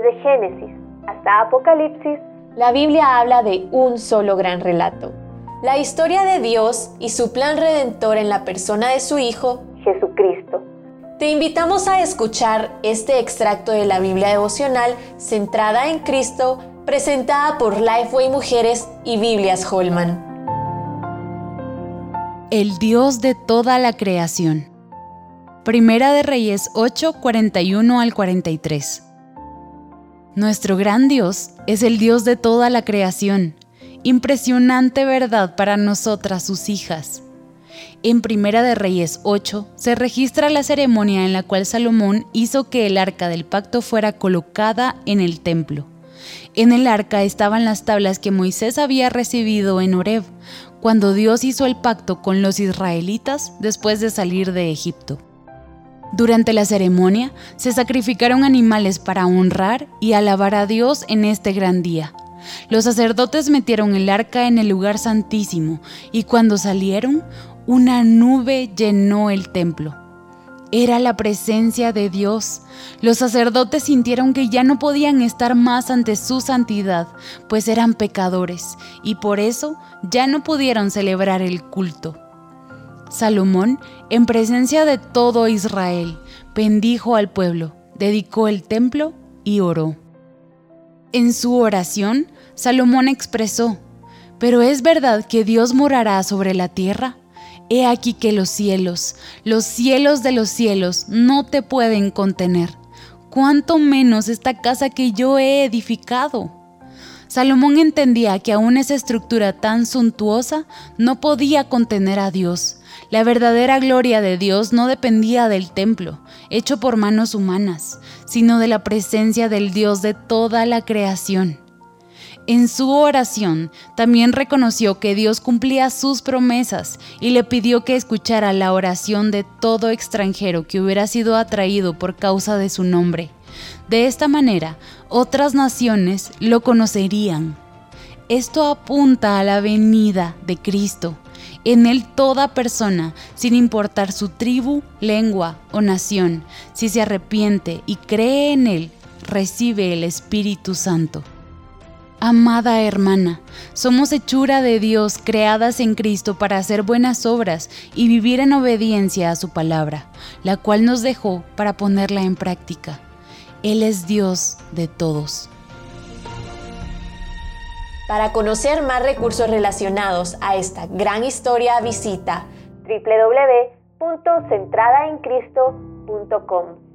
Desde Génesis hasta Apocalipsis, la Biblia habla de un solo gran relato. La historia de Dios y su plan redentor en la persona de su Hijo, Jesucristo. Te invitamos a escuchar este extracto de la Biblia devocional centrada en Cristo, presentada por Lifeway Mujeres y Biblias Holman. El Dios de toda la creación. Primera de Reyes 8, 41 al 43. Nuestro gran Dios es el Dios de toda la creación. Impresionante verdad para nosotras, sus hijas. En Primera de Reyes 8 se registra la ceremonia en la cual Salomón hizo que el arca del pacto fuera colocada en el templo. En el arca estaban las tablas que Moisés había recibido en Horeb, cuando Dios hizo el pacto con los israelitas después de salir de Egipto. Durante la ceremonia se sacrificaron animales para honrar y alabar a Dios en este gran día. Los sacerdotes metieron el arca en el lugar santísimo y cuando salieron, una nube llenó el templo. Era la presencia de Dios. Los sacerdotes sintieron que ya no podían estar más ante su santidad, pues eran pecadores, y por eso ya no pudieron celebrar el culto. Salomón, en presencia de todo Israel, bendijo al pueblo, dedicó el templo y oró. En su oración, Salomón expresó, ¿pero es verdad que Dios morará sobre la tierra? He aquí que los cielos, los cielos de los cielos, no te pueden contener, cuánto menos esta casa que yo he edificado. Salomón entendía que aún esa estructura tan suntuosa no podía contener a Dios, la verdadera gloria de Dios no dependía del templo, hecho por manos humanas, sino de la presencia del Dios de toda la creación. En su oración también reconoció que Dios cumplía sus promesas y le pidió que escuchara la oración de todo extranjero que hubiera sido atraído por causa de su nombre. De esta manera, otras naciones lo conocerían. Esto apunta a la venida de Cristo, en él toda persona, sin importar su tribu, lengua o nación, si se arrepiente y cree en Él, recibe el Espíritu Santo. Amada hermana, somos hechura de Dios creadas en Cristo para hacer buenas obras y vivir en obediencia a su palabra, la cual nos dejó para ponerla en práctica. Él es Dios de todos. Para conocer más recursos relacionados a esta gran historia, visita www.centradaencristo.com.